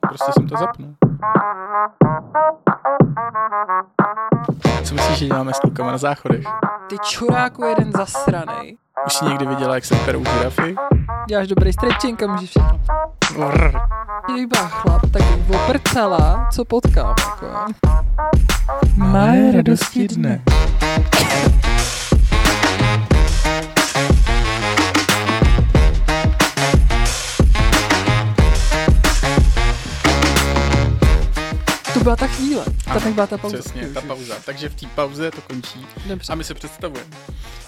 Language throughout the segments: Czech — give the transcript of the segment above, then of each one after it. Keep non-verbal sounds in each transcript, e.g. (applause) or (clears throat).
Prostě jsem to zapnul. Co myslíš, že děláme s klukama na záchodech? Ty čuráku jeden zasranej. Už jsi někdy viděla, jak se perou žirafy? Děláš dobrý stretching a můžeš všechno. Vrr. Kdybych byla chlap, tak bych oprcala, co potkám. Jako. Malé radosti dne. Byla ta chvíle. Ta tak byla ta pauza. Přesně, ta pauza. Takže v té pauze to končí Dobře. a my se představujeme.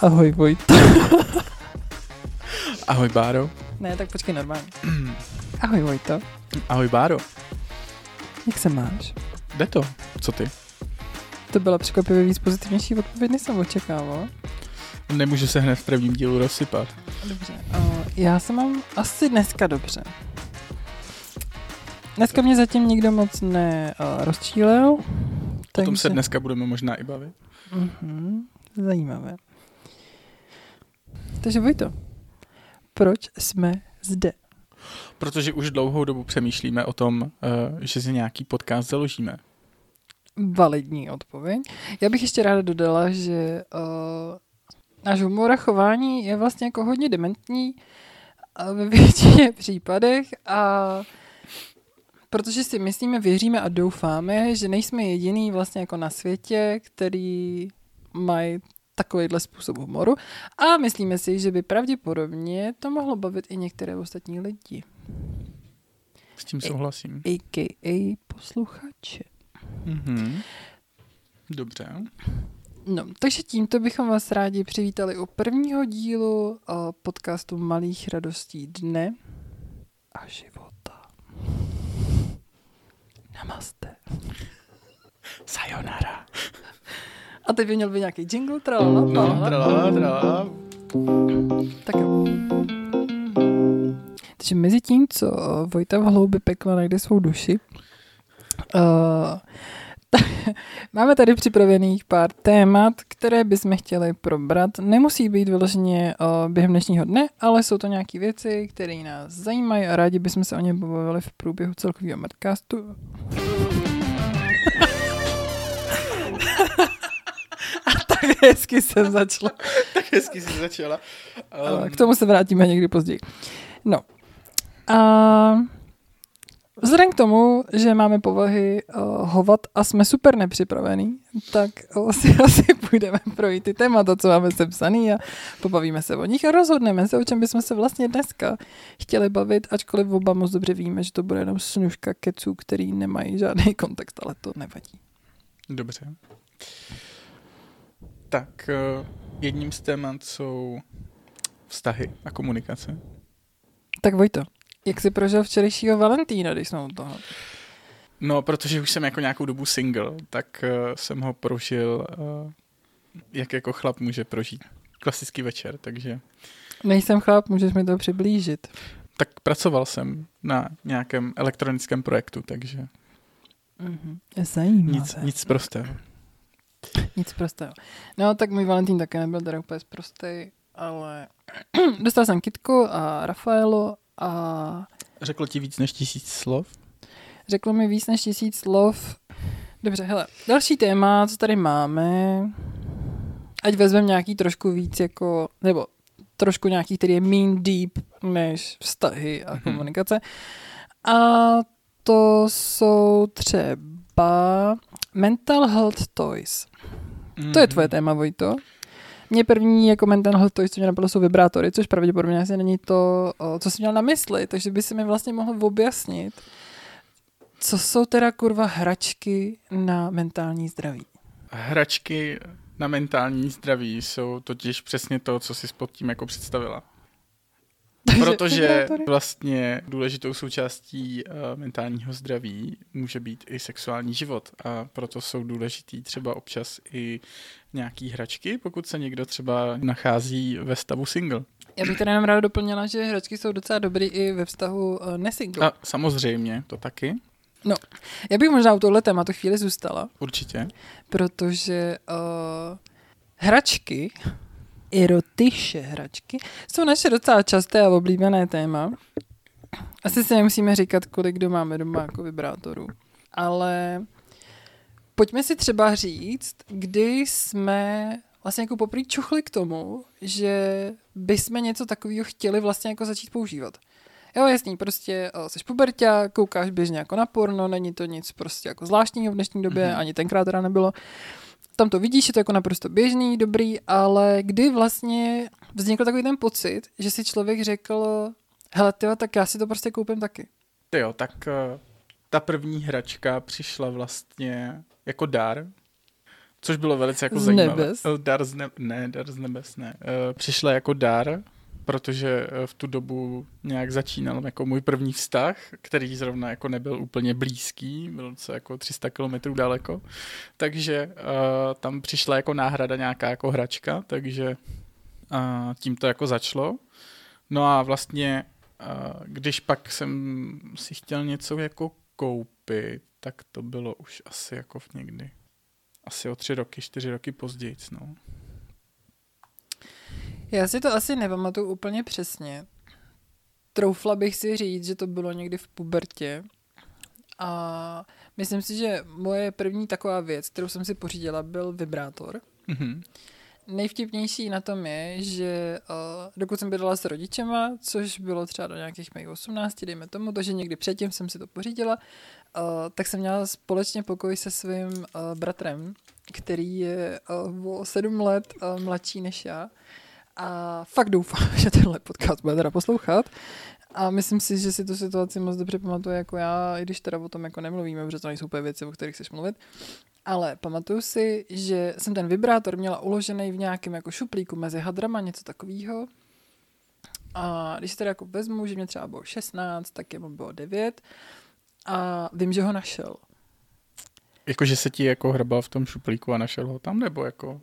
Ahoj Vojt. (laughs) Ahoj Báro. ne, tak počkej normálně. (clears throat) Ahoj Vojto. Ahoj Báro. Jak se máš? Jde to? Co ty? To byla překvapivě víc pozitivnější odpověď, než jsem očekával. Nemůžu se hned v prvním dílu rozsypat. Dobře. Uh, já se mám asi dneska dobře. Dneska mě zatím nikdo moc nerozčílil. Uh, O tom se dneska budeme možná i bavit. Mhm, zajímavé. Takže Vojto, proč jsme zde? Protože už dlouhou dobu přemýšlíme o tom, eh, že si nějaký podcast založíme. Validní odpověď. Já bych ještě ráda dodala, že uh, náš humor a chování je vlastně jako hodně dementní uh, ve většině případech a protože si myslíme, věříme a doufáme, že nejsme jediný vlastně jako na světě, který mají takovýhle způsob humoru a myslíme si, že by pravděpodobně to mohlo bavit i některé ostatní lidi, S tím souhlasím. a.k.a. posluchače. Mhm. Dobře. No, takže tímto bychom vás rádi přivítali u prvního dílu uh, podcastu Malých radostí dne a života. Namaste. (laughs) Sayonara. A teď by měl být nějaký jingle, tralala, No, tralala, tralala. Tak jo. Takže mezi tím, co Vojta v hloubi pekla najde svou duši, uh, (laughs) máme tady připravených pár témat, které bychom chtěli probrat. Nemusí být vyloženě uh, během dnešního dne, ale jsou to nějaké věci, které nás zajímají a rádi bychom se o ně pobavili v průběhu celkového podcastu. (laughs) a tak hezky jsem začala. (laughs) Tak hezky jsi začala. Um, K tomu se vrátíme někdy později. No. A vzhledem k tomu, že máme povahy uh, hovat a jsme super nepřipravený, tak uh, si (laughs) asi půjdeme projít ty témata, co máme sepsaný a pobavíme se o nich a rozhodneme se, o čem bychom se vlastně dneska chtěli bavit, ačkoliv oba moc dobře víme, že to bude jenom snužka keců, který nemají žádný (laughs) kontext, ale to nevadí. Dobře. Tak eh, jedním z témat jsou vztahy a komunikace. Tak Vojto, jak jsi prožil včerejšího Valentína, když jsme u toho? No, protože už jsem jako nějakou dobu single, tak uh, jsem ho prožil, uh, jak jako chlap může prožít. Klasický večer, takže... Nejsem chlap, můžeš mi to přiblížit. Tak pracoval jsem na nějakém elektronickém projektu, takže Mhm. Zajímavé. nic, nic prostého. Nic prostého. No, tak můj Valentín také nebyl teda úplně prostý, ale (clears throat) dostal jsem Kitku a Rafaelo a Řekl ti víc než tisíc slov? řekl mi víc než tisíc slov. Dobře, hele, další téma, co tady máme, ať vezmeme nějaký trošku víc jako, nebo trošku nějaký, který je mean deep než vztahy a Mhm. komunikace. A to jsou třeba mental health toys. To je tvoje téma, Vojto. Mě první jako mental toys, co mě napadlo, jsou vibrátory, což pravděpodobně asi není to, co jsi měl na mysli, takže by si mi vlastně mohl objasnit, co jsou teda kurva hračky na mentální zdraví. Hračky na mentální zdraví jsou totiž přesně to, co si pod tím jako představila. Protože vlastně důležitou součástí uh, mentálního zdraví může být i sexuální život a proto jsou důležitý třeba občas i nějaký hračky, pokud se někdo třeba nachází ve stavu single. Já bych teda jenom ráda doplnila, že hračky jsou docela dobrý i ve vztahu uh, nesingle. A samozřejmě, to taky, Já bych možná u tohle tématu chvíli zůstala, určitě. protože uh, hračky, erotiše hračky, jsou naše docela časté a oblíbené téma. asi si nemusíme říkat, kolik kdo máme doma jako vibrátorů, ale pojďme si třeba říct, kdy jsme vlastně jako poprvé čuchli k tomu, že bychom něco takového chtěli vlastně jako začít používat. Jo, jasný, prostě uh, jsi pubertě, koukáš běžně jako na porno, není to nic prostě jako zvláštního v dnešní době, mm-hmm. ani tenkrát teda nebylo. Tam to vidíš, je to jako naprosto běžný, dobrý, ale kdy vlastně vznikl takový ten pocit, že si člověk řekl, hele, tyjo, tak já si to prostě koupím taky. Jo, tak uh, ta první hračka přišla vlastně jako dar, což bylo velice jako z zajímavé. Nebes. Uh, Dar z ne- ne, dar z nebes, ne. Uh, přišla jako dar, protože v tu dobu nějak začínal jako můj první vztah, který zrovna jako nebyl úplně blízký, byl co jako 300 kilometrů daleko, takže uh, tam přišla jako náhrada nějaká jako hračka, takže uh, tím to jako začalo. No a vlastně, uh, když pak jsem si chtěl něco jako koupit, tak to bylo už asi jako v někdy. Asi o tři roky, čtyři roky později, no. Já si to asi nepamatuju úplně přesně. Troufla bych si říct, že to bylo někdy v pubertě. A myslím si, že moje první taková věc, kterou jsem si pořídila, byl vibrátor. Mm-hmm. Nejvtipnější na tom je, že uh, dokud jsem bydlela s rodičema, což bylo třeba do nějakých mých 18, dejme tomu, takže někdy předtím jsem si to pořídila, uh, tak jsem měla společně pokoj se svým uh, bratrem, který je uh, o 7 let uh, mladší než já. A fakt doufám, (laughs) že tenhle podcast bude teda poslouchat. A myslím si, že si tu situaci moc dobře pamatuje jako já, i když teda o tom jako nemluvíme, protože to nejsou úplně věci, o kterých chceš mluvit. Ale pamatuju si, že jsem ten vibrátor měla uložený v nějakém jako šuplíku mezi hadrama, něco takového. A když teda jako vezmu, že mě třeba bylo 16, tak jemu bylo 9 a vím, že ho našel. Jakože se ti jako hrabal v tom šuplíku a našel ho tam, nebo jako...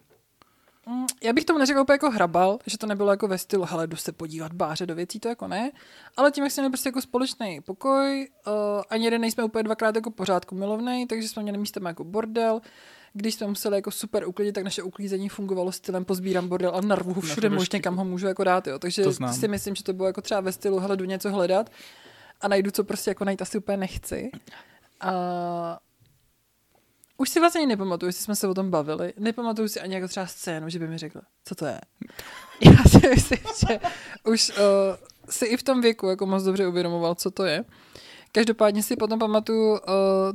Mm, Já bych tomu neřekl úplně jako hrabal, že to nebylo jako ve stylu, hele, jdu se podívat báře do věcí, to jako ne. Ale tím, jak jsme měli prostě jako společný pokoj, uh, ani jeden nejsme úplně dvakrát jako pořádku milovný, takže jsme měli místem jako bordel. Když jsme museli jako super uklidit, tak naše uklízení fungovalo stylem pozbírám bordel a narvu ho všude to možně, kam ho můžu jako dát, jo. Takže si myslím, že to bylo jako třeba ve stylu, hele, jdu něco hledat a najdu, co prostě jako najít asi úplně nechci. A už si vlastně ani nepamatuju, jestli jsme se o tom bavili. Nepamatuju si ani jako třeba scénu, že by mi řekla, co to je. (laughs) Já si myslím, že už uh, si i v tom věku jako moc dobře uvědomoval, co to je. Každopádně si potom pamatuju, uh,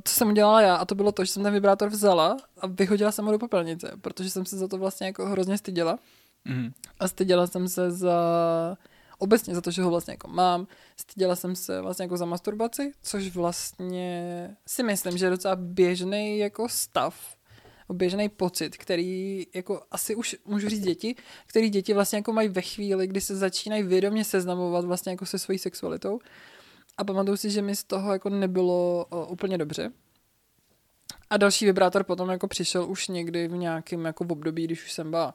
co jsem udělala já, a to bylo to, že jsem ten vibrátor vzala a vyhodila jsem ho do popelnice, protože jsem se za to vlastně jako hrozně styděla. Mm-hmm. A styděla jsem se za obecně za to, že ho vlastně jako mám. Styděla jsem se vlastně jako za masturbaci, což vlastně si myslím, že je docela běžný jako stav, běžný pocit, který jako asi už můžu říct děti, který děti vlastně jako mají ve chvíli, kdy se začínají vědomě seznamovat vlastně jako se svojí sexualitou. A pamatuju si, že mi z toho jako nebylo o, úplně dobře. A další vibrátor potom jako přišel už někdy v nějakém jako v období, když už jsem byla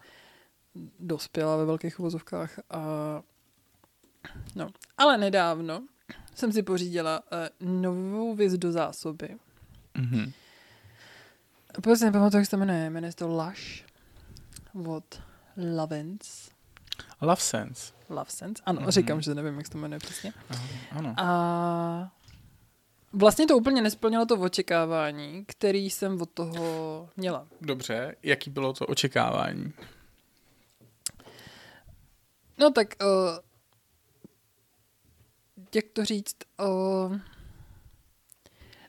dospěla ve velkých uvozovkách a no. Ale nedávno jsem si pořídila uh, novou věc do zásoby. Mm-hmm. Protože si nepamatuju, jak se to jmenuje. Jmenuje se to Lush od Lovens. Love Sense. Love Sense. Ano, Mhm. mm-hmm. říkám, že nevím, jak se to jmenuje přesně. Aha, ano. A vlastně to úplně nesplnilo to očekávání, který jsem od toho měla. Dobře, jaký bylo to očekávání? No tak, uh, jak to říct, uh,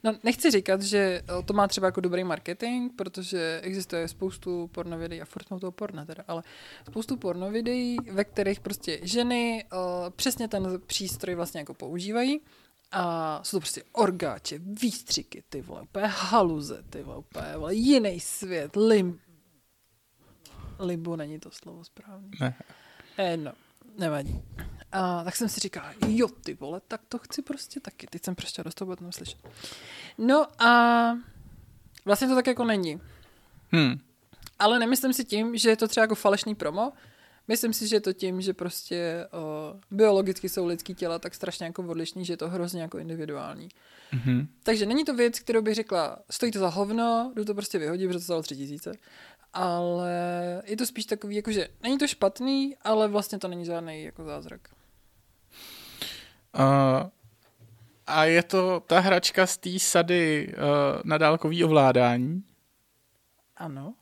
no nechci říkat, že uh, to má třeba jako dobrý marketing, protože existuje spoustu pornovideí, a furt toho porna teda, ale spoustu pornovideí, ve kterých prostě ženy uh, přesně ten přístroj vlastně jako používají a jsou to prostě orgáče, výstřiky, ty vole, úplně haluze, ty vole, úplně vole, jiný svět, lim... Limbo není to slovo správně. Ne. Eh, no, nevadí. A tak jsem si říkala, jo ty vole, tak to chci prostě taky. Teď jsem prostě dost toho potom slyšet. No a vlastně to tak jako není. Hm. Ale nemyslím si tím, že je to třeba jako falešný promo. Myslím si, že je to tím, že prostě o, biologicky jsou lidský těla tak strašně jako odlišný, že je to hrozně jako individuální. Mm-hmm. Takže není to věc, kterou bych řekla, stojí to za hovno, jdu to prostě vyhodit, protože to stalo tři tisíce. Ale je to spíš takový, jakože není to špatný, ale vlastně to není žádný jako zázrak. Uh, A je to ta hračka z té sady uh, na dálkový ovládání. Ano.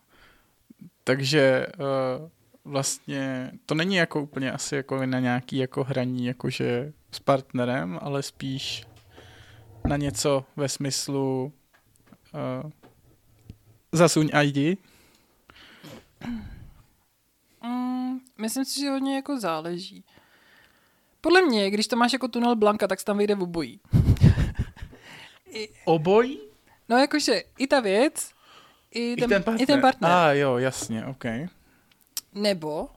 Takže uh, vlastně to není jako úplně asi jako na nějaký jako hraní jakože s partnerem, ale spíš na něco ve smyslu uh, zasuň ID. Mm, myslím si, že hodně jako záleží. Podle mě, když to máš jako tunel Blanka, tak se tam vyjde v obojí. (laughs) I, Obojí? No jakože i ta věc, i ten, I ten partner. I ten partner. A ah, jo, jasně, ok. Nebo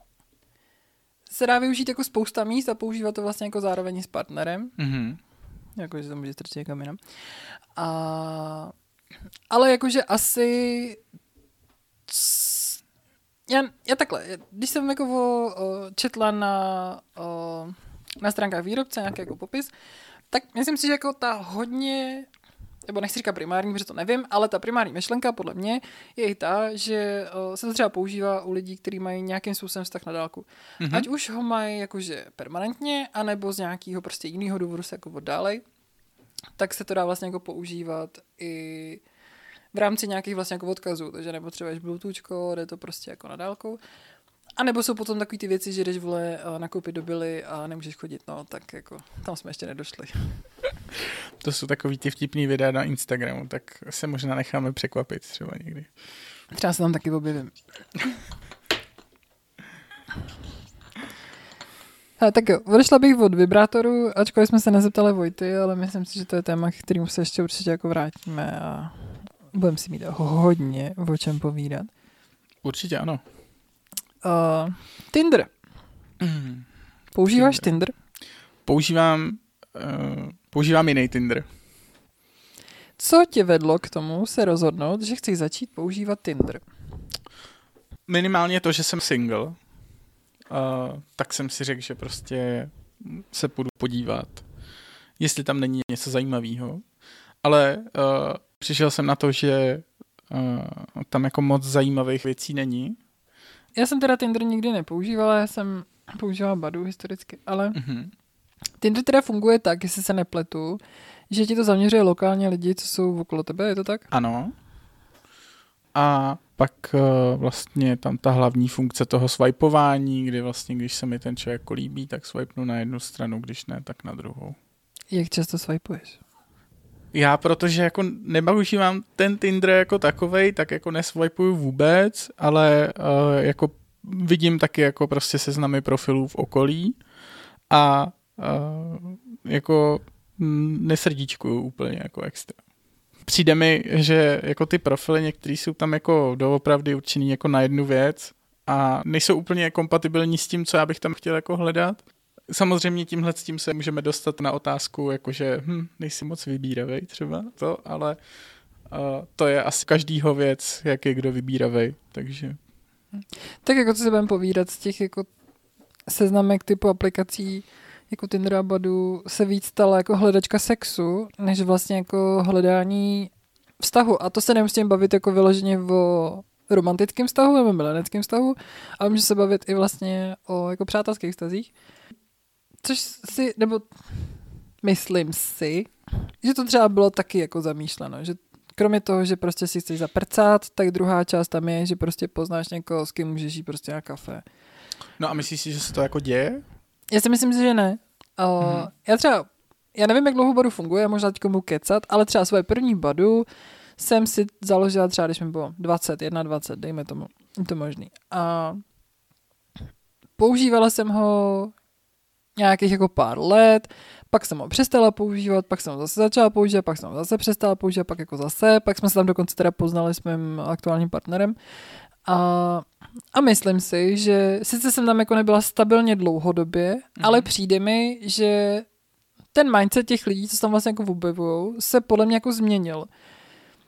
se dá využít jako spousta míst a používat to vlastně jako zároveň s partnerem. Mm-hmm. Jakože to může strčit někam jinam. A... Ale jakože asi... Já, já takhle, když jsem jako o, o, četla na, o, na stránkách výrobce nějaký jako popis, tak myslím si, že jako ta hodně nebo nechci říkat primární, protože to nevím, ale ta primární myšlenka podle mě je i ta, že se to třeba používá u lidí, kteří mají nějakým způsobem vztah na dálku. Mm-hmm. Ať už ho mají jakože permanentně, anebo z nějakého prostě jiného důvodu se jako oddálej, tak se to dá vlastně jako používat i v rámci nějakých vlastně jako odkazů, takže nepotřebuješ Bluetooth, jde to prostě jako na dálku. A nebo jsou potom takové ty věci, že jdeš vole nakoupit do Billy a nemůžeš chodit, no, tak jako tam jsme ještě nedošli. (laughs) to jsou takový ty vtipný videa na Instagramu, tak se možná necháme překvapit třeba někdy. Třeba se tam taky objevím. (laughs) A tak jo, odešla bych od vibrátoru, ačkoliv jsme se nezeptali Vojty, ale myslím si, že to je téma, kterým se ještě určitě jako vrátíme a budeme si mít hodně o čem povídat. Určitě ano. Uh, Tinder. Mm. Používáš Tinder? Tinder? Používám, uh, používám jiný Tinder. Co tě vedlo k tomu se rozhodnout, že chceš začít používat Tinder? Minimálně to, že jsem single. Uh, tak jsem si řekl, že prostě se půjdu podívat, jestli tam není něco zajímavého. Ale uh, přišel jsem na to, že uh, tam jako moc zajímavých věcí není já jsem teda Tinder nikdy nepoužívala, já jsem používala Badu historicky, ale mm-hmm. Tinder teda funguje tak, jestli se nepletu, že ti to zaměřuje lokálně lidi, co jsou okolo tebe, je to tak? Ano. A pak uh, vlastně tam ta hlavní funkce toho swipeování, kdy vlastně, když se mi ten člověk jako líbí, tak swipenu na jednu stranu, když ne, tak na druhou. Jak často swipeuješ? Já, protože jako nepoužívám ten Tinder jako takovej, tak jako neswipuju vůbec, ale uh, jako vidím taky jako prostě seznamy profilů v okolí a uh, jako nesrdíčkuju úplně jako extra. Přijde mi, že jako ty profily některý jsou tam jako doopravdy určený jako na jednu věc a nejsou úplně kompatibilní s tím, co já bych tam chtěl jako hledat. Samozřejmě tímhle s tím se můžeme dostat na otázku, jakože hm, nejsi moc vybíravej třeba to, ale uh, to je asi každýho věc, jak je kdo vybíravej, takže... Tak jako co se budeme povídat z těch jako seznamek typu aplikací jako Tinder a Badu se víc stala jako hledačka sexu, než vlastně jako hledání vztahu. A to se nemusím bavit jako vyloženě o romantickém vztahu nebo mileneckém vztahu, ale může se bavit i vlastně o jako přátelských vztazích. Což si, nebo myslím si, že to třeba bylo taky jako zamýšleno, že kromě toho, že prostě si chceš zaprcat, tak druhá část tam je, že prostě poznáš někoho, s kým můžeš jít prostě na kafe. No a myslíš si, že se to jako děje? Já si myslím, že ne. Uh, hmm. Já třeba, já nevím, jak dlouho Badu funguje, možná teď budu kecat, ale třeba svoje první Badu jsem si založila třeba, když mi bylo 20, 21, dejme tomu, je to možný. A používala jsem ho nějakých jako pár let, pak jsem ho přestala používat, pak jsem ho zase začala používat, pak jsem ho zase přestala používat, pak jako zase, pak jsme se tam dokonce teda poznali s mým aktuálním partnerem. A, a myslím si, že sice jsem tam jako nebyla stabilně dlouhodobě, mm-hmm. ale přijde mi, že ten mindset těch lidí, co se tam vlastně jako objevují, se podle mě jako změnil.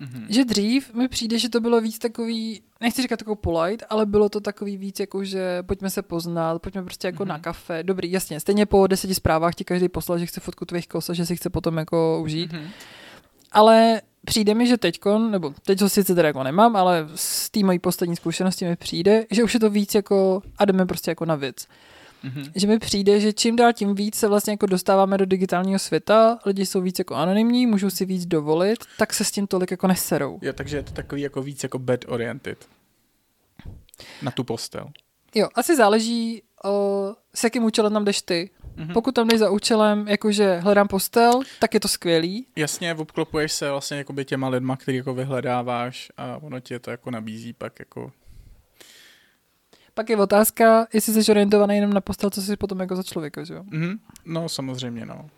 Mm-hmm. Že dřív mi přijde, že to bylo víc takový, nechci říkat takovou polite, ale bylo to takový víc jako, že pojďme se poznat, pojďme prostě jako mm-hmm. na kafe. Dobrý, jasně, stejně po deseti zprávách ti každý poslal, že chce fotku tvých kos a že si chce potom jako užít. Mm-hmm. Ale přijde mi, že teďkon, nebo teď to sice teda jako nemám, ale z té mojí poslední zkušenosti mi přijde, že už je to víc jako a jdeme prostě jako na věc. Mhm. že mi přijde, že čím dál tím víc se vlastně jako dostáváme do digitálního světa, lidi jsou víc jako anonymní, můžou si víc dovolit, tak se s tím tolik jako neserou. Jo, takže je to takový jako víc jako bed oriented. Na tu postel. Jo, asi záleží, o, s jakým účelem tam jdeš ty. Mhm. Pokud tam jdeš za účelem, jakože hledám postel, tak je to skvělý. Jasně, obklopuješ se vlastně jakoby těma lidma, který jako vyhledáváš a ono ti to jako nabízí pak jako... Pak je otázka, jestli jsi orientovaný jenom na postel, co jsi potom jako za člověka, že jo? Mhm. No, samozřejmě, no.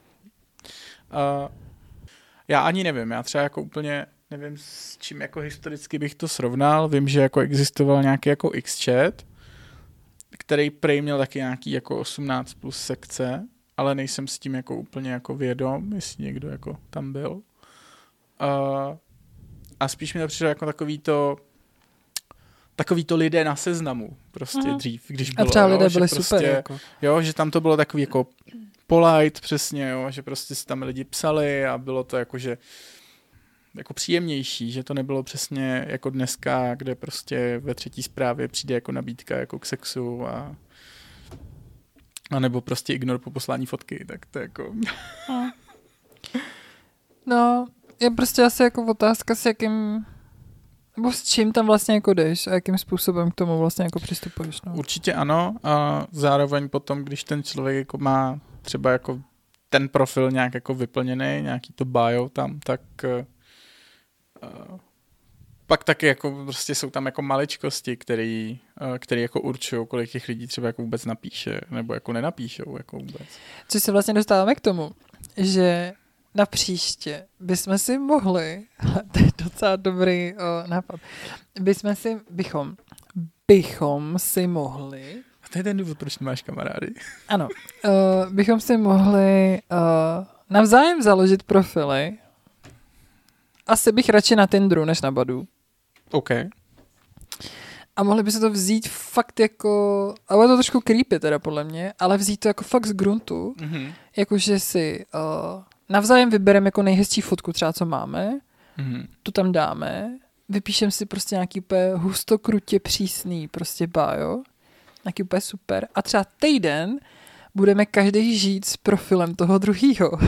Uh, já ani nevím, já třeba jako úplně nevím, s čím jako historicky bych to srovnal. Vím, že jako existoval nějaký jako X-chat, který prej měl taky nějaký jako 18 plus sekce, ale nejsem s tím jako úplně jako vědom, jestli někdo jako tam byl. Uh, a spíš mi to přišlo jako takový to takový to lidé na seznamu prostě Mhm. dřív, když A bylo, třeba jo, lidé byli prostě, super. Jako. Jo, že tam to bylo takový jako polite přesně, jo, že prostě si tam lidi psali a bylo to jako, že jako příjemnější, že to nebylo přesně jako dneska, kde prostě ve třetí zprávě přijde jako nabídka jako k sexu a a nebo prostě ignor po poslání fotky, tak to jako... No, je prostě asi jako otázka s jakým, nebo s čím tam vlastně jako jdeš a jakým způsobem k tomu vlastně jako přistupuješ. No. Určitě ano a zároveň potom, když ten člověk jako má třeba jako ten profil nějak jako vyplněný, nějaký to bio tam, tak uh, pak taky jako prostě jsou tam jako maličkosti, který, uh, který jako určují, kolik těch lidí třeba jako vůbec napíše, nebo jako nenapíšou jako vůbec. Což se vlastně dostáváme k tomu, že na příště bychom si mohli, (laughs) to je docela dobrý o, nápad, bychom si, bychom, bychom si mohli, A to je ten důvod, proč nemáš kamarády. (laughs) ano, uh, bychom si mohli uh, navzájem založit profily. Asi bych radši na Tinderu, než na Badu. OK. A mohli by se to vzít fakt jako, ale je to trošku creepy teda podle mě, ale vzít to jako fakt z gruntu, Mhm. jakože si uh, navzájem vybereme jako nejhezčí fotku třeba, co máme, Mhm. tu tam dáme, vypíšem si prostě nějaký úplně hustokrutě přísný prostě bio, nějaký úplně super a třeba týden budeme každý žít s profilem toho druhýho. (laughs)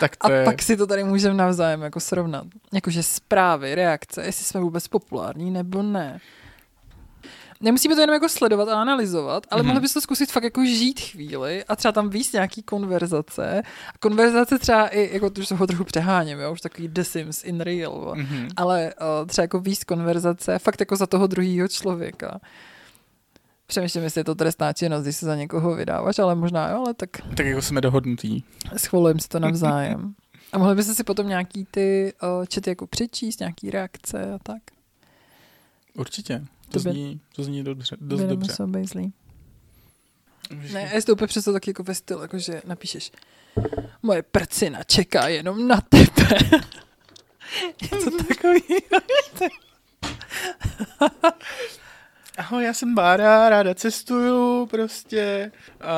Tak A to je... pak si to tady můžeme navzájem jako srovnat. Jakože zprávy, reakce, jestli jsme vůbec populární nebo ne. Nemusíme to jenom jako sledovat a analyzovat, ale Mhm. mohli byste to zkusit fakt jako žít chvíli a třeba tam víc nějaký konverzace. A konverzace třeba i, jako to už toho trochu přeháním, jo, už takový The Sims in real. Mm. Mhm. Ale uh, třeba jako víc konverzace, fakt jako za toho druhého člověka. Přemýšlím, jestli je to trestná činnost, když se za někoho vydáváš, ale možná jo, ale tak Tak jako jsme dohodnutí. schvalujeme si to (laughs) navzájem. A mohli byste si potom nějaký ty uh, čety jako přečíst, nějaký reakce a tak. Určitě. To, by- zní, to zní dobře, dost By dobře. být zlý. Ne, je to úplně přesto taky jako ve stylu, jakože napíšeš moje prcina čeká jenom na tebe. (laughs) Něco (laughs) takového. Ahoj, já jsem Bára, ráda cestuju, prostě. A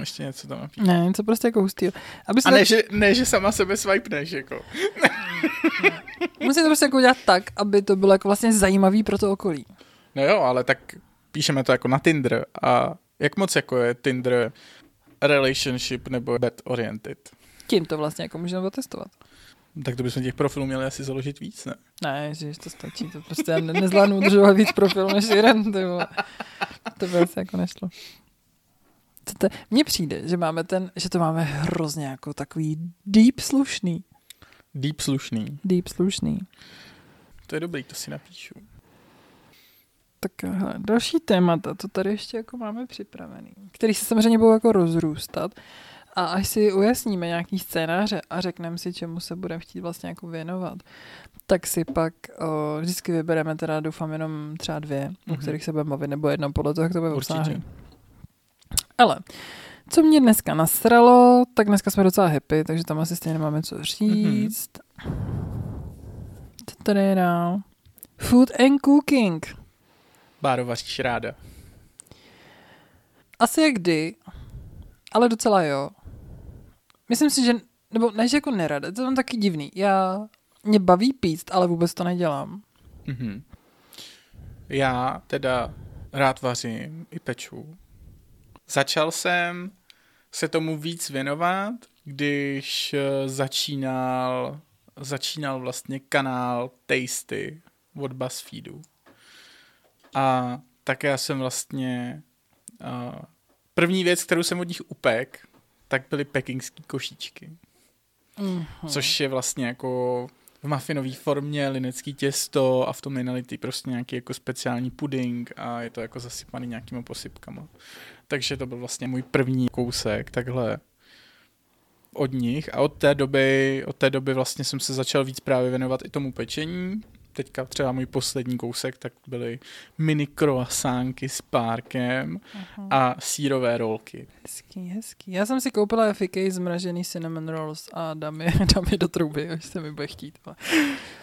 ještě něco tam napíšu. Ne, něco prostě jako hustý. Aby se A tak, ne že, ne, že sama sebe swipeneš, jako. (laughs) musí to prostě jako udělat tak, aby to bylo jako vlastně zajímavý pro to okolí. No jo, ale tak píšeme to jako na Tinder a jak moc jako je Tinder relationship nebo bed oriented? Tím to vlastně jako můžeme otestovat. Tak to bychom těch profilů měli asi založit víc, ne? Ne, že to stačí, to prostě já ne, nezvládnu udržovat víc profilů než jeden, ty vole. To by asi jako nešlo. Co to, mně přijde, že máme ten, že to máme hrozně jako takový deep slušný. Deep slušný. Deep slušný. To je dobrý, to si napíšu. Tak hele, další témata, to tady ještě jako máme připravený, který se samozřejmě budou jako rozrůstat. A až si ujasníme nějaký scénáře a řekneme si, čemu se budeme chtít vlastně jako věnovat, tak si pak o, vždycky vybereme teda, doufám, jenom třeba dvě, mm-hmm. o Mhm. kterých se budeme bavit, nebo jedno, podle toho, jak to bude obsáhlý. Ale, co mě dneska nasralo, tak dneska jsme docela happy, takže tam asi stejně nemáme co říct. Tady je dál? Food and cooking. Báro, vaříš ráda. Asi jak kdy, ale docela jo. Myslím si, že, nebo ne, že jako nerada, to je taky divný. Já, mě baví píct, ale vůbec to nedělám. Mhm. Já teda rád vařím i peču. Začal jsem se tomu víc věnovat, když eh, začínal, začínal vlastně kanál Tasty od BuzzFeedu. A tak já jsem vlastně uh, první věc, kterou jsem od nich upek, tak byly pekingský košíčky. Mm-hmm. Což je vlastně jako v mafinové formě linecký těsto a v tom je nalitý prostě nějaký jako speciální puding a je to jako zasypaný nějakýma posypkama. Takže to byl vlastně můj první kousek takhle od nich a od té doby, od té doby vlastně jsem se začal víc právě věnovat i tomu pečení teďka třeba můj poslední kousek, tak byly mini croissánky s párkem uh-huh. a sírové rolky. Hezký, hezký. Já jsem si koupila FK zmražený cinnamon rolls a dám je, (laughs) dám je do truby, až se mi bude chtít.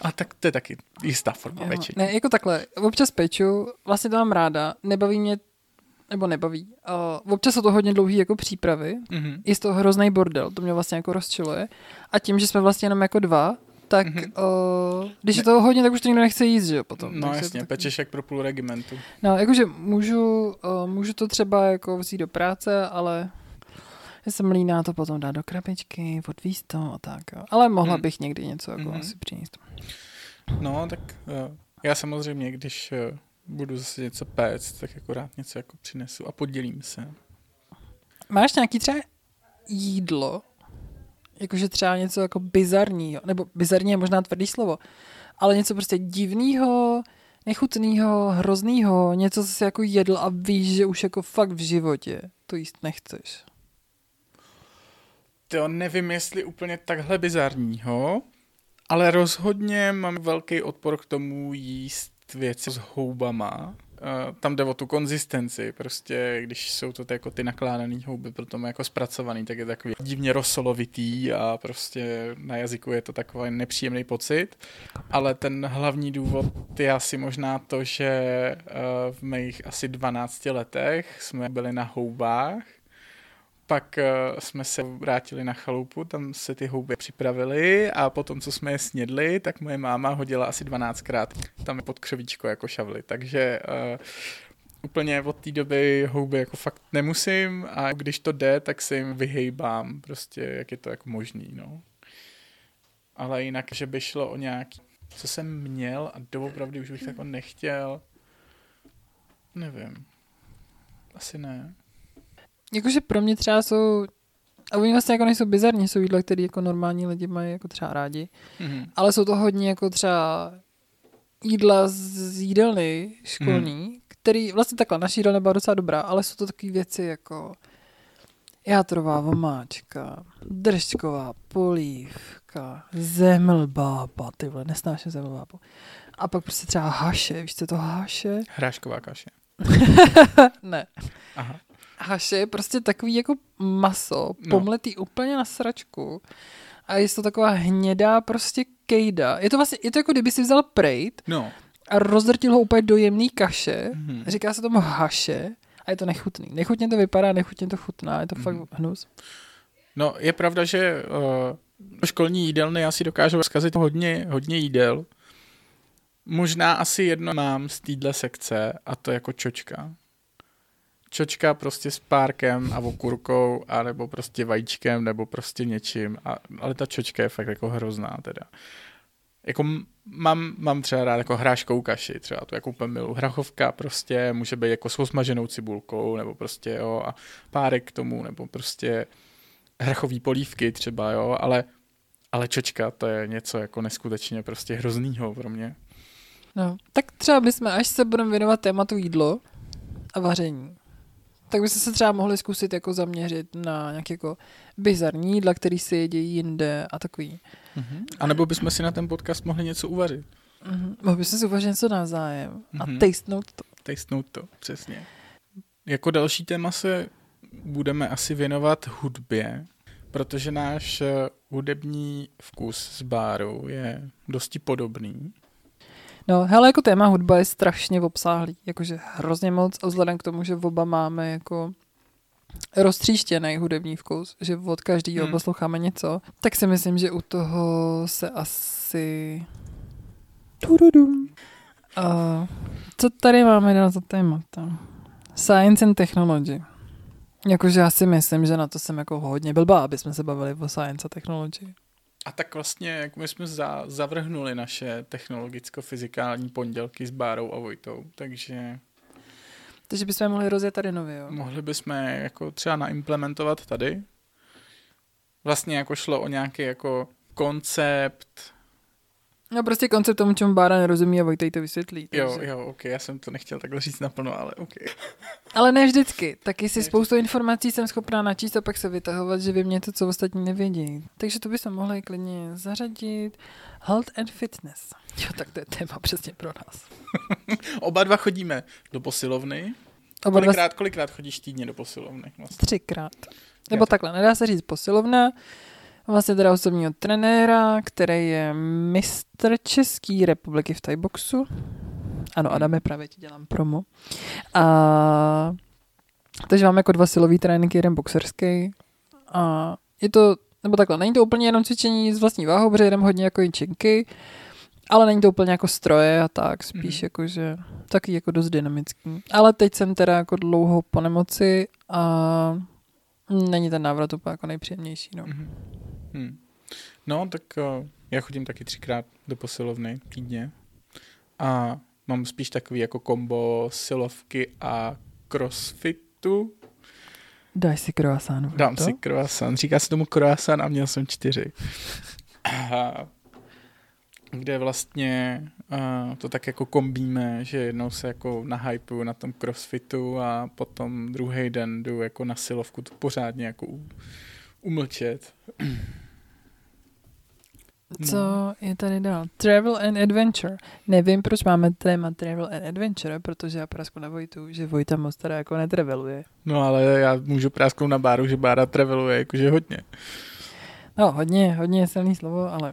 A tak to je taky jistá forma pečení. Ne, jako takhle, občas peču, vlastně to mám ráda, nebaví mě nebo nebaví. Uh, občas jsou to hodně dlouhý jako přípravy, mm-hmm. je to hrozný bordel, to mě vlastně jako rozčiluje. A tím, že jsme vlastně jenom jako dva, tak mm-hmm. uh, když je to hodně, tak už to nikdo nechce jíst, že jo, potom. No tak jasně, pečeš jak pro půl regimentu. No, jakože můžu, uh, můžu to třeba jako vzít do práce, ale já jsem líná to potom dát do krabičky, odvíst to a tak, jo. Ale mohla mm. bych někdy něco jako mm-hmm. asi přinést. No, tak uh, já samozřejmě, když uh, budu zase něco péct, tak jako rád něco jako přinesu a podělím se. Máš nějaký třeba jídlo, jakože třeba něco jako bizarního, nebo bizarní je možná tvrdý slovo, ale něco prostě divného, nechutného, hrozného, něco, co jsi jako jedl a víš, že už jako fakt v životě to jíst nechceš. To nevím, jestli úplně takhle bizarního, ale rozhodně mám velký odpor k tomu jíst věci s houbama, tam jde o tu konzistenci, prostě když jsou to ty, jako ty nakládané houby, potom jako zpracovaný, tak je takový divně rosolovitý a prostě na jazyku je to takový nepříjemný pocit, ale ten hlavní důvod je asi možná to, že uh, v mých asi 12 letech jsme byli na houbách pak uh, jsme se vrátili na chalupu, tam se ty houby připravily a potom, co jsme je snědli, tak moje máma hodila asi 12krát tam pod křovíčko jako šavly. Takže uh, úplně od té doby houby jako fakt nemusím a když to jde, tak se jim vyhejbám, prostě jak je to jako možný, no. Ale jinak, že by šlo o nějaký, co jsem měl a doopravdy už bych jako nechtěl, nevím. Asi ne. Jakože pro mě třeba jsou a oni vlastně jako nejsou bizarní, jsou jídla, které jako normální lidi mají jako třeba rádi. Mm-hmm. Ale jsou to hodně jako třeba jídla z jídelny školní, mm. který vlastně takhle, naší jídelna byla docela dobrá, ale jsou to takové věci jako játrová vomáčka, držčková polívka, zemlbába, ty vole, nesnáším zemlbábu. A pak prostě třeba haše, víš co to haše? Hrášková kaše. (laughs) ne. Aha haše je prostě takový jako maso, no. pomletý úplně na sračku. A je to taková hnědá prostě kejda. Je to vlastně, je to jako kdyby si vzal prejt no. a rozdrtil ho úplně do jemný kaše. Mm-hmm. Říká se tomu haše a je to nechutný. Nechutně to vypadá, nechutně to chutná, je to mm-hmm. fakt hnus. No, je pravda, že uh, školní jídelny asi dokážou zkazit hodně, hodně jídel. Možná asi jedno mám z téhle sekce a to jako čočka čočka prostě s párkem a okurkou, anebo prostě vajíčkem, nebo prostě něčím. A, ale ta čočka je fakt jako hrozná teda. Jako mám, mám třeba rád jako hráškou kaši, třeba tu jako milu. Hrachovka prostě může být jako s osmaženou cibulkou, nebo prostě jo, a párek k tomu, nebo prostě hrachový polívky třeba, jo, ale, ale čočka to je něco jako neskutečně prostě hroznýho pro mě. No, tak třeba bychom, až se budeme věnovat tématu jídlo a vaření, tak byste se třeba mohli zkusit jako zaměřit na nějaké jako bizarní jídla, který se jedí jinde a takový. Uh-huh. A nebo bychom si na ten podcast mohli něco uvařit. Uh-huh. Mohli bychom si uvařit něco navzájem uh-huh. a mhm. tastenout to. Tastenout to, přesně. Jako další téma se budeme asi věnovat hudbě, protože náš eh, hudební vkus z báru je dosti podobný. No, hele, jako téma hudba je strašně obsáhlý, jakože hrozně moc, a vzhledem k tomu, že oba máme jako roztříštěný hudební vkus, že od každého hmm. posloucháme něco, tak si myslím, že u toho se asi... Tududum. Uh, co tady máme na to témata? Science and technology. Jakože já si myslím, že na to jsem jako hodně blbá, aby jsme se bavili o science a technology. A tak vlastně, jak my jsme za, zavrhnuli naše technologicko-fyzikální pondělky s Bárou a Vojtou, takže... Takže bychom mohli rozjet tady nově, jo? Mohli bychom jako třeba naimplementovat tady. Vlastně jako šlo o nějaký jako koncept, No prostě koncept tomu, čemu Bára nerozumí a Vojtej to vysvětlí. Takže... Jo, jo, ok, já jsem to nechtěl takhle říct naplno, ale ok. Ale ne vždycky. Taky si spoustu informací jsem schopná načíst a pak se vytahovat, že vy mě to, co ostatní nevědí. Takže to bychom mohli klidně zařadit. Health and fitness. Jo, tak to je téma přesně pro nás. (laughs) Oba dva chodíme do posilovny. Oba kolikrát, dva... kolikrát chodíš týdně do posilovny? Vlastně? Třikrát. Nebo takhle, nedá se říct posilovna, vlastně teda osobního trenéra, který je mistr České republiky v Thaiboxu. Ano, Adame, právě ti dělám promo. A, takže máme jako dva silový tréninky, jeden boxerský. A je to, nebo takhle, není to úplně jenom cvičení s vlastní váhou, protože jdem hodně jako činky, ale není to úplně jako stroje a tak, spíš mm. jako, že taky jako dost dynamický. Ale teď jsem teda jako dlouho po nemoci a není ten návrat úplně jako nejpříjemnější, no. Mm. Hmm. No, tak uh, já chodím taky třikrát do posilovny týdně a mám spíš takový jako kombo silovky a crossfitu. Daj si croissant. Dám to? si croissant. Říká se tomu croissant a měl jsem čtyři. a, kde vlastně uh, to tak jako kombíme, že jednou se jako nahypuju na tom crossfitu a potom druhý den jdu jako na silovku to pořádně jako umlčet. (clears throat) Co no. je tady dál? Travel and Adventure. Nevím, proč máme téma Travel and Adventure, protože já prasku na Vojtu, že Vojta moc teda jako netraveluje. No ale já můžu prasknout na Báru, že Bára traveluje jakože hodně. No hodně, hodně je silný slovo, ale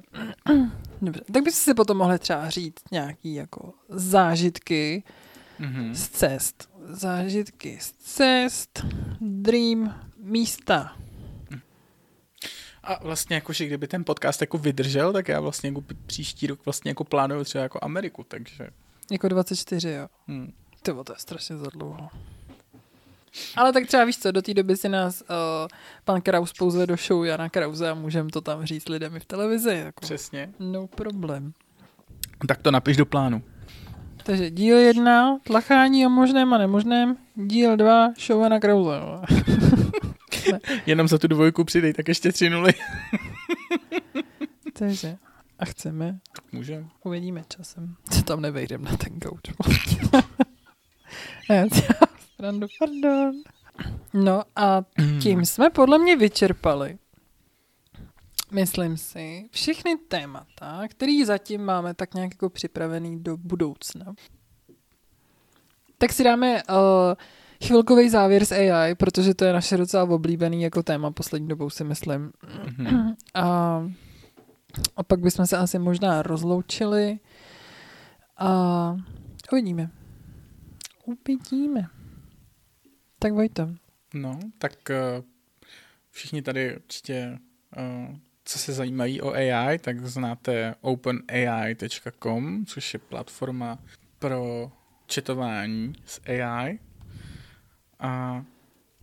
(clears throat) dobře. Tak byste si potom mohli třeba říct nějaký jako zážitky mm-hmm. z cest. Zážitky z cest, dream, místa, a vlastně jako, že kdyby ten podcast jako vydržel, tak já vlastně jako příští rok vlastně jako plánuju třeba jako Ameriku, takže... Jako 24, jo. Hmm. To, to je strašně za dlouho. Ale tak třeba víš co, do té doby si nás uh, pan Kraus pouzve do show Jana Krause a můžeme to tam říct lidem i v televizi. Jako. Přesně. No problém. Tak to napiš do plánu. Takže díl jedna, tlachání o možném a nemožném. Díl dva, show Jana Krause. (laughs) Jenom za tu dvojku přidej, tak ještě tři nuly. Takže, a chceme? Tak můžeme. Uvidíme časem. Co tam nevejdem na ten coach. (laughs) Strandu, pardon. No a tím jsme podle mě vyčerpali myslím si, všechny témata, které zatím máme tak nějak jako připravený do budoucna. Tak si dáme uh, chvilkový závěr s AI, protože to je naše docela oblíbený jako téma poslední dobou, si myslím. Mm-hmm. A, a pak bychom se asi možná rozloučili a uvidíme. Uvidíme. Tak Vojto. No, tak uh, všichni tady určitě, uh, co se zajímají o AI, tak znáte openai.com, což je platforma pro četování s AI. A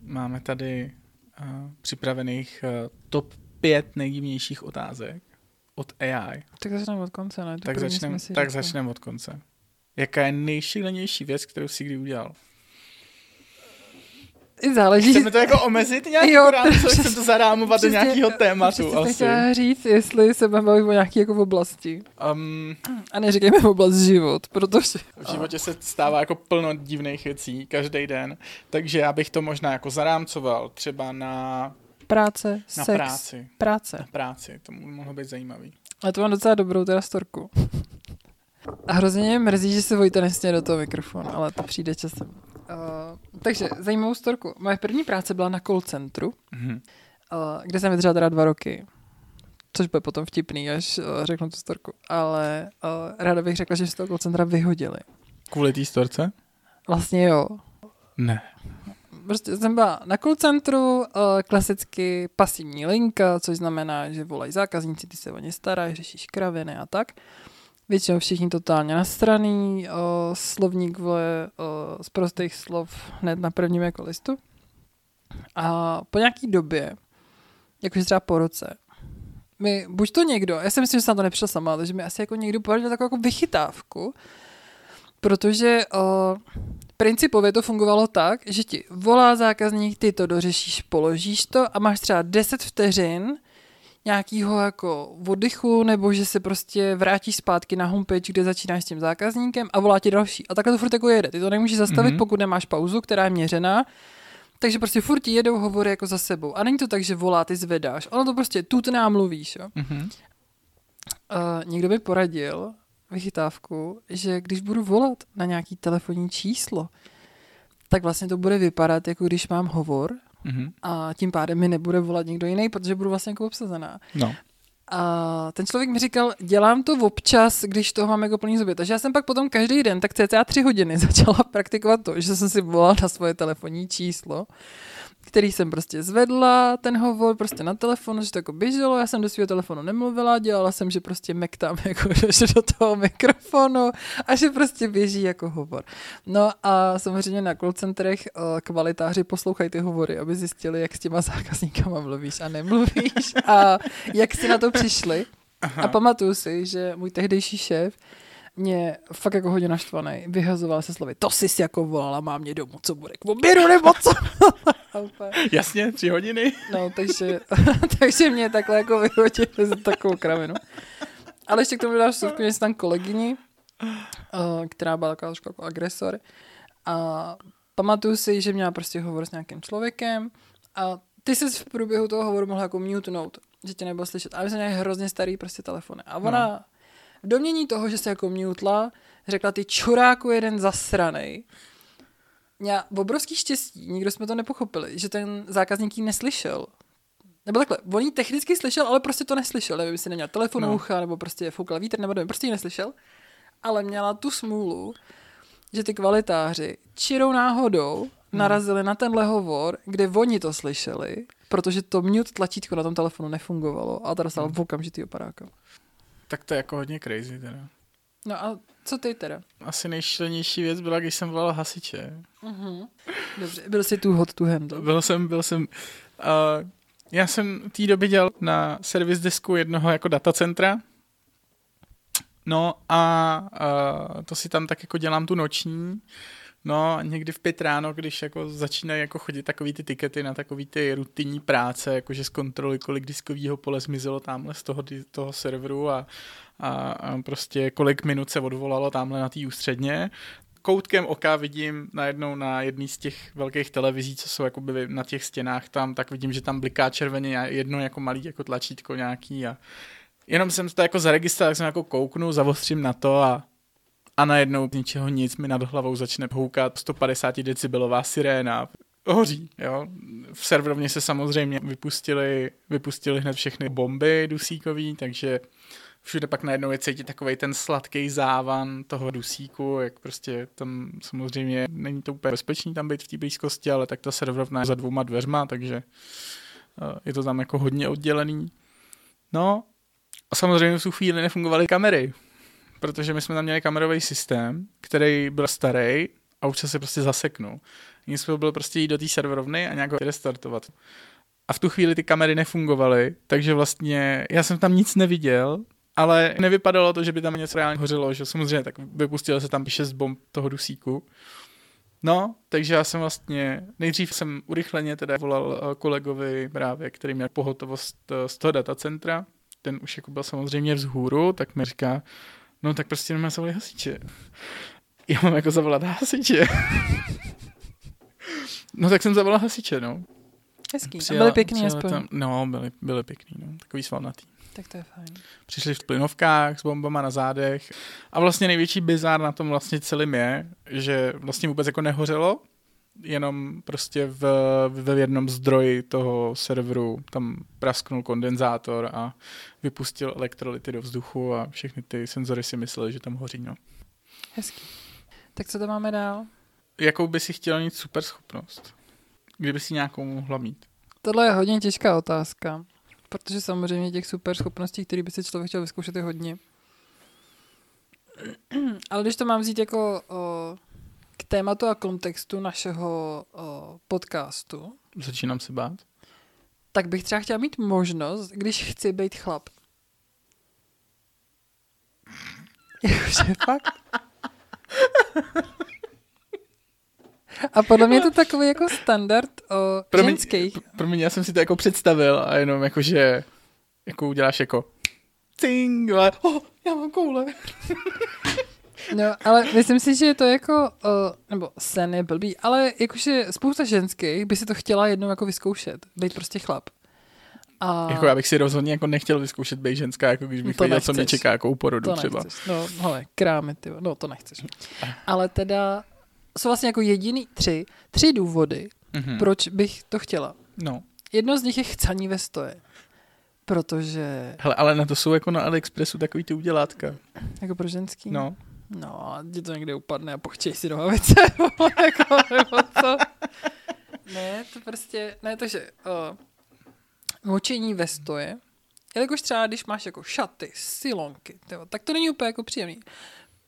máme tady uh, připravených uh, top 5 nejdivnějších otázek od AI. Tak začneme od konce, ne? To tak začneme tak začnem od konce. Jaká je nejšílenější věc, kterou jsi kdy udělal? Záleží. Chceme to jako omezit nějak jo, rámce, chceme to zarámovat do nějakého tématu asi. chtěla říct, jestli se bavíme o nějaké jako v oblasti. Um, a neříkejme v oblast život, protože... V životě se stává jako plno divných věcí každý den, takže já bych to možná jako zarámcoval třeba na... Práce, na sex, práci. Práce. Na práci, to mohlo být zajímavý. Ale to mám docela dobrou teda storku. A hrozně mě mrzí, že se Vojta nesně do toho mikrofonu, ale to přijde časem. Uh, takže zajímavou storku. Moje první práce byla na call centru, mm-hmm. uh, kde jsem vydržela teda dva roky. Což bude potom vtipný, až uh, řeknu tu storku. Ale uh, ráda bych řekla, že z toho call centra vyhodili. Kvůli té storce? Vlastně jo. Ne. Prostě jsem byla na call centru, uh, klasicky pasivní linka, což znamená, že volají zákazníci, ty se o ně starají, řešíš kraviny a tak. Většinou všichni totálně nastraný, o, slovník vole o, z prostých slov hned na prvním jako listu. A po nějaký době, jakože třeba po roce, mi buď to někdo, já si myslím, že jsem to nepřišla sama, ale že mi asi jako někdo poradil takovou jako vychytávku, protože uh, principově to fungovalo tak, že ti volá zákazník, ty to dořešíš, položíš to a máš třeba 10 vteřin nějakýho jako oddychu, nebo že se prostě vrátíš zpátky na homepage, kde začínáš s tím zákazníkem a volá ti další. A takhle to furt jako jede. Ty to nemůžeš zastavit, mm-hmm. pokud nemáš pauzu, která je měřená. Takže prostě furt jedou hovory jako za sebou. A není to tak, že volá, ty zvedáš. Ono to prostě tutná mluvíš. Jo? Mm-hmm. Uh, někdo by poradil vychytávku, že když budu volat na nějaký telefonní číslo, tak vlastně to bude vypadat, jako když mám hovor mm-hmm. a tím pádem mi nebude volat někdo jiný, protože budu vlastně jako obsazená. No. A ten člověk mi říkal, dělám to občas, když toho mám jako plný zuby. Takže já jsem pak potom každý den, tak cca tři hodiny (laughs) začala praktikovat to, že jsem si volala na svoje telefonní číslo který jsem prostě zvedla, ten hovor prostě na telefonu, že to jako běželo, já jsem do svého telefonu nemluvila, dělala jsem, že prostě mektám (laughs) jako že do toho mikrofonu a že prostě běží jako hovor. No a samozřejmě na call centrech eh, kvalitáři poslouchají ty hovory, aby zjistili, jak s těma zákazníkama mluvíš a nemluvíš a jak si na to přišli. Aha. A pamatuju si, že můj tehdejší šéf mě fakt jako hodně naštvaný. Vyhazoval se slovy, to jsi jako volala, mám mě domů, co bude k obědu nebo co? (laughs) Jasně, tři hodiny. No, takže, (laughs) takže mě takhle jako vyhodili za takovou kravinu. Ale ještě k tomu dáš vsuvku, že tam kolegyni, uh, která byla taková jako agresor. A pamatuju si, že měla prostě hovor s nějakým člověkem a ty jsi v průběhu toho hovoru mohla jako mutenout, že tě nebylo slyšet. A my jsme měli hrozně starý prostě telefony. A ona no v domění toho, že se jako mutla, řekla ty čuráku jeden zasranej. Měla obrovský štěstí, nikdo jsme to nepochopili, že ten zákazník ji neslyšel. Nebo takhle, on ji technicky slyšel, ale prostě to neslyšel. Nevím, jestli neměl telefon no. ucha, nebo prostě foukal vítr, nebo nevím, prostě ji neslyšel. Ale měla tu smůlu, že ty kvalitáři čirou náhodou hmm. narazili na tenhle hovor, kde oni to slyšeli, protože to mute tlačítko na tom telefonu nefungovalo a to dostal hmm. v okamžitý operáka. Tak to je jako hodně crazy teda. No a co ty teda? Asi nejšilnější věc byla, když jsem volal hasiče. Uh-huh. Dobře, byl jsi tu hot to handle. Byl jsem, byl jsem. Uh, já jsem v té době dělal na servis desku jednoho jako datacentra. No a uh, to si tam tak jako dělám tu noční. No, někdy v pět ráno, když jako začínají jako chodit takový ty tikety na takový ty rutinní práce, jakože zkontroluji, kolik diskového pole zmizelo tamhle z toho, toho serveru a, a, a prostě kolik minut se odvolalo tamhle na té ústředně, koutkem oka vidím najednou na jedný z těch velkých televizí, co jsou jakoby na těch stěnách tam, tak vidím, že tam bliká červeně jedno jako malý jako tlačítko nějaký a jenom jsem to jako zaregistroval, tak jsem jako kouknu, zavostřím na to a a najednou z ničeho nic mi nad hlavou začne houkat 150 decibelová siréna. Hoří, jo. V serverovně se samozřejmě vypustili, vypustili hned všechny bomby dusíkový, takže všude pak najednou je cítit takový ten sladký závan toho dusíku, jak prostě tam samozřejmě není to úplně bezpečný tam být v té blízkosti, ale tak ta serverovna je za dvouma dveřma, takže eh, je to tam jako hodně oddělený. No a samozřejmě v tu chvíli nefungovaly kamery, protože my jsme tam měli kamerový systém, který byl starý a už se prostě zaseknul. Jiný jsme byl prostě jít do té serverovny a nějak ho restartovat. A v tu chvíli ty kamery nefungovaly, takže vlastně já jsem tam nic neviděl, ale nevypadalo to, že by tam něco reálně hořelo, že samozřejmě tak vypustilo se tam šest bomb toho dusíku. No, takže já jsem vlastně, nejdřív jsem urychleně teda volal eh, kolegovi právě, který měl pohotovost eh, z toho datacentra, ten už jako byl samozřejmě vzhůru, tak mi říká, No tak prostě nemá zavolali hasiče. Já mám jako zavolat hasiče. (laughs) no tak jsem zavolal hasiče, no. Hezký. Přijel, a byli pěkný aspoň. Tam, no, byli, byli pěkný, no. Takový svalnatý. Tak to je fajn. Přišli v plynovkách s bombama na zádech a vlastně největší bizár na tom vlastně celým je, že vlastně vůbec jako nehořelo, jenom prostě v, v jednom zdroji toho serveru tam prasknul kondenzátor a vypustil elektrolyty do vzduchu a všechny ty senzory si mysleli, že tam hoří. No. Hezký. Tak co to máme dál? Jakou by si chtěla mít super schopnost? Kdyby si nějakou mohla mít? Tohle je hodně těžká otázka, protože samozřejmě těch super schopností, které by si člověk chtěl vyzkoušet, je hodně. (clears throat) Ale když to mám vzít jako o, tématu a kontextu našeho o, podcastu, Začínám se bát. tak bych třeba chtěla mít možnost, když chci být chlap. Jakože fakt. A podle mě je to takový jako standard o Promiň, ženských. Promiň, já jsem si to jako představil a jenom jako, že jako uděláš jako cing, ale oh, já mám koule. No, ale myslím si, že je to jako, o, nebo sen je blbý, ale jakože spousta ženských by si to chtěla jednou jako vyzkoušet, být prostě chlap. A Jako já bych si rozhodně jako nechtěl vyzkoušet být ženská, jako když bych To věděl, co mě nechceš. čeká jako u porodu to třeba. nechceš. No, hele, krámy, ty, no to nechceš. Ale teda jsou vlastně jako jediný tři, tři důvody, Mhm. proč bych to chtěla. No. Jedno z nich je chcaní ve stoje. Protože, Hele, ale na to jsou jako na AliExpressu takový ty udělátka. jako pro ženský, No. No ti to někde upadne a pochčej si do hlavice, (laughs) jako, nebo co. Ne, to prostě, ne, takže uh, močení ve stoje, jelikož třeba když máš jako šaty, silonky, tyjo, tak to není úplně jako příjemný.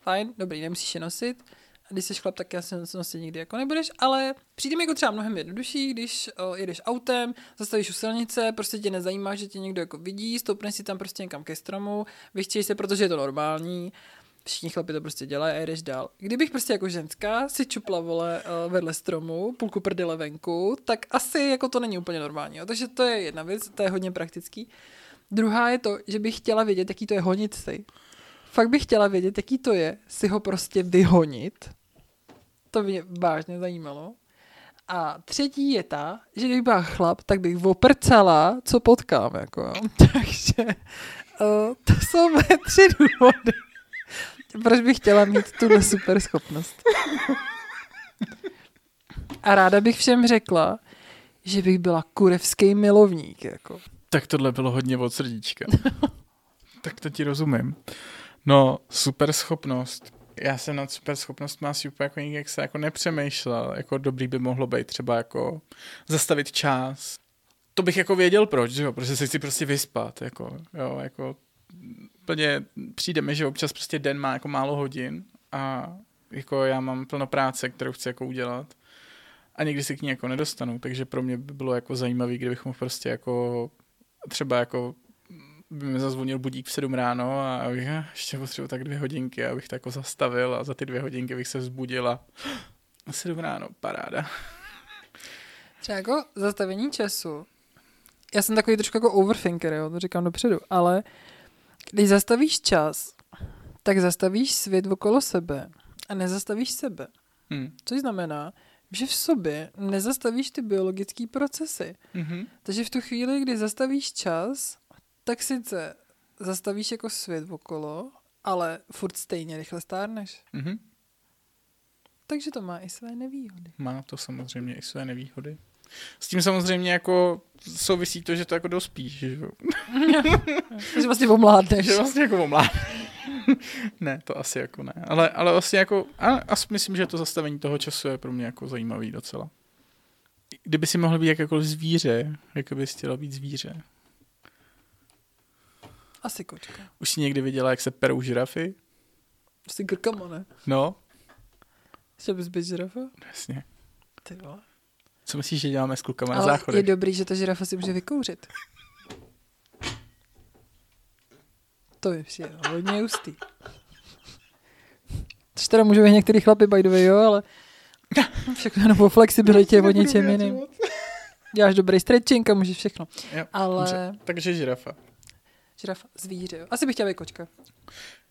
Fajn, dobrý, nemusíš je nosit, a když jsi chlap, tak já se nosit nikdy jako nebudeš, ale přijde mi jako třeba mnohem jednodušší, když o, jedeš autem, zastavíš u silnice, prostě tě nezajímá, že tě někdo jako vidí, stoupneš si tam prostě někam ke stromu, vychčej se, protože je to normální, všichni chlapi to prostě dělají a jedeš dál. Kdybych prostě jako ženská si čupla vole eh, vedle stromu, půlku prdele venku, tak asi jako to není úplně normální. Jo? Takže to je jedna věc, to je hodně praktický. Druhá je to, že bych chtěla vědět, jaký to je honit si. Fakt bych chtěla vědět, jaký to je si ho prostě vyhonit. To mě vážně zajímalo. A třetí je ta, že kdybych byla chlap, tak bych oprcala, co potkám. Jako. (laughs) Takže uh, to jsou moje tři důvody. Proč bych chtěla mít tuhle super schopnost? A ráda bych všem řekla, že bych byla kurevský milovník. Jako. Tak tohle bylo hodně od srdíčka. (laughs) tak to ti rozumím. No, super schopnost. Já jsem nad super schopnostmi asi úplně jako nikdy se jako nepřemýšlel. Jako dobrý by mohlo být třeba jako zastavit čas. To bych jako věděl proč, že jo? Protože se chci prostě vyspat, jako, jo, jako úplně přijde mi, že občas prostě den má jako málo hodin a jako já mám plno práce, kterou chci jako udělat a někdy si k ní jako nedostanu, takže pro mě by bylo jako zajímavý, kdybych mohl prostě jako třeba jako by mi zazvonil budík v 7 ráno a abych "Ah, ještě potřeboval tak dvě hodinky, abych to jako zastavil a za ty dvě hodinky bych se vzbudil a 7 ráno, paráda. Třeba jako zastavení času. Já jsem takový trošku jako overthinker, jo, to říkám dopředu, ale když zastavíš čas, tak zastavíš svět okolo sebe a nezastavíš sebe. Hm. Což znamená, že v sobě nezastavíš ty biologické procesy. Mhm. Takže v tu chvíli, kdy zastavíš čas, tak sice zastavíš jako svět okolo, ale furt stejně rychle stárneš. Mhm. Takže to má i své nevýhody. Má to samozřejmě i své nevýhody. S tím samozřejmě jako souvisí to, že to jako dospíš, že jo. (laughs) Takže vlastně omládneš. Že vlastně jako (laughs) ne, to asi jako ne. Ale, ale vlastně jako, a, asi myslím, že to zastavení toho času je pro mě jako zajímavý docela. Kdyby si mohl být jakékoliv zvíře, jak bys chtěla být zvíře? Asi kočka. Už jsi někdy viděla, jak se perou žirafy? Prostě grkama, ne? No, Chtěl bys být žirafa? jasně. Ty vole. Co myslíš, že děláme s klukama na Ale je záchodech? dobrý, že ta žirafa si může vykouřit. To je přijde hodně hustý. Což teda můžou i některý chlapy, by the way, jo, ale všechno jenom o flexibilitě, o něčem jiným. Děláš dobrý stretching a můžeš všechno. Jo, Ale dobře. Takže žirafa. žirafa, zvíře, jo. Asi bych chtěla být kočka.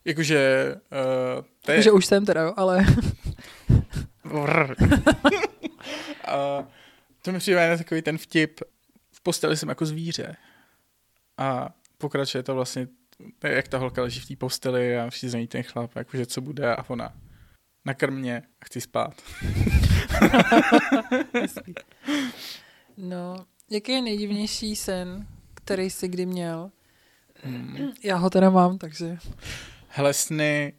Jakože, uh, to je... Takže už jsem teda, jo, ale Vrr. (laughs) to mi přijde na takový ten vtip. V posteli jsem jako zvíře. A pokračuje to vlastně, jak ta holka leží v té posteli a všichni ten chlap, jakože co bude a ona nakrm mě a chci spát. (laughs) no, jaký je nejdivnější sen, který jsi kdy měl? Hmm. Já ho teda mám, takže Hele, sny,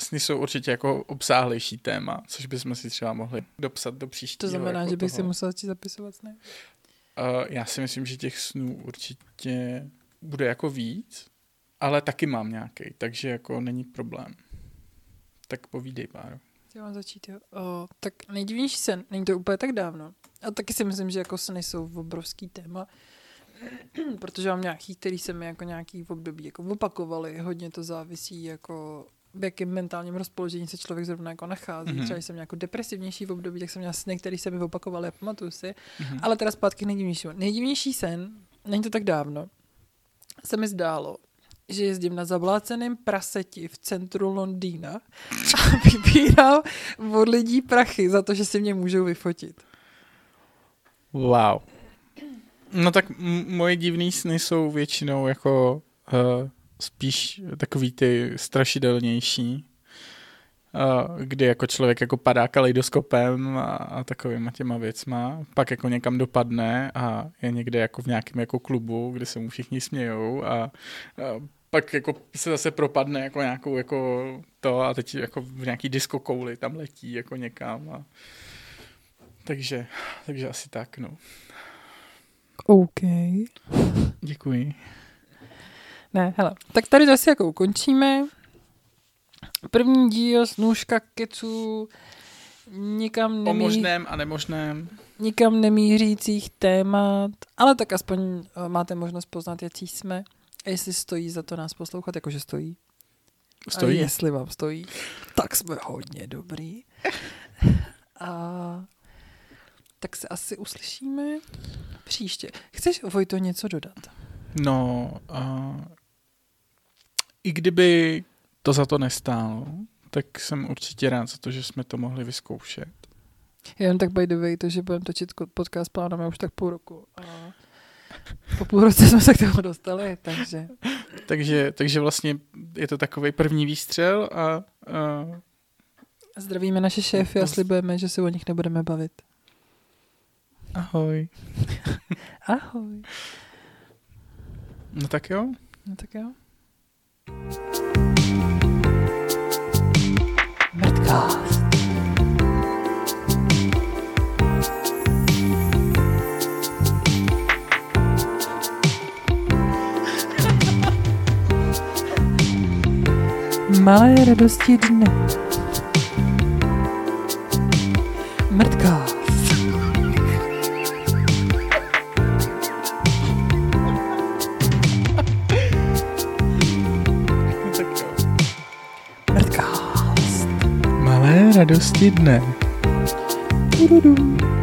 sny jsou určitě jako obsáhlejší téma, což bychom si třeba mohli dopsat do příštího. to znamená, jako že bych toho. si musel začít zapisovat sny. Uh, já si myslím, že těch snů určitě bude jako víc, ale taky mám nějaký, takže jako není problém. Tak povídej, Báro. Já mám začít, jo. O, tak nejdivnější sen, není to úplně tak dávno. A taky si myslím, že jako sny jsou obrovský téma, (clears throat) protože mám nějaký, který se mi jako nějaký v období jako opakovaly. Hodně to závisí jako v jakém mentálním rozpoložení se člověk zrovna jako nachází. Mm-hmm. Třeba jsem jako depresivnější v období, tak jsem měla sny, které se mi opakovaly a pamatuju si. Mm-hmm. Ale teda zpátky nejdivnější. Nejdivnější sen, není to tak dávno, se mi zdálo, že jezdím na zabláceném praseti v centru Londýna a (laughs) vybírám od lidí prachy za to, že si mě můžou vyfotit. Wow. No tak m- moje divný sny jsou většinou jako uh, spíš takový ty strašidelnější, kdy jako člověk jako padá kaleidoskopem a, a takovýma těma věcma, pak jako někam dopadne a je někde jako v nějakém jako klubu, kde se mu všichni smějou a, a pak jako se zase propadne jako nějakou jako to a teď jako v nějaký disco kouli tam letí jako někam a takže, takže asi tak, no. OK. Děkuji. Ne, hele, tak tady zase jako ukončíme. První díl z nůžka keců nikam O nemí, možném a nemožném. nikam nemířících témat, ale tak aspoň uh, máte možnost poznat, jaký jsme a jestli stojí za to nás poslouchat, jakože stojí. Stojí. A jestli vám stojí, tak jsme hodně dobrý. A tak se asi uslyšíme příště. Chceš, Vojto, něco dodat? No, uh, i kdyby to za to nestálo, tak jsem určitě rád za to, že jsme to mohli vyzkoušet. Jen tak by the way, to, že budeme točit podcast plánujeme už tak půl roku. A po půl roce jsme se k tomu dostali, takže Takže, takže vlastně je to takový první výstřel a uh, zdravíme naše šéfy a slibujeme, že se o nich nebudeme bavit. ahoj. (laughs) Ahoj. No tak jo. No tak jo. (laughs) Malé radosti dne. Mrtkást. Radosti dne. Tududum.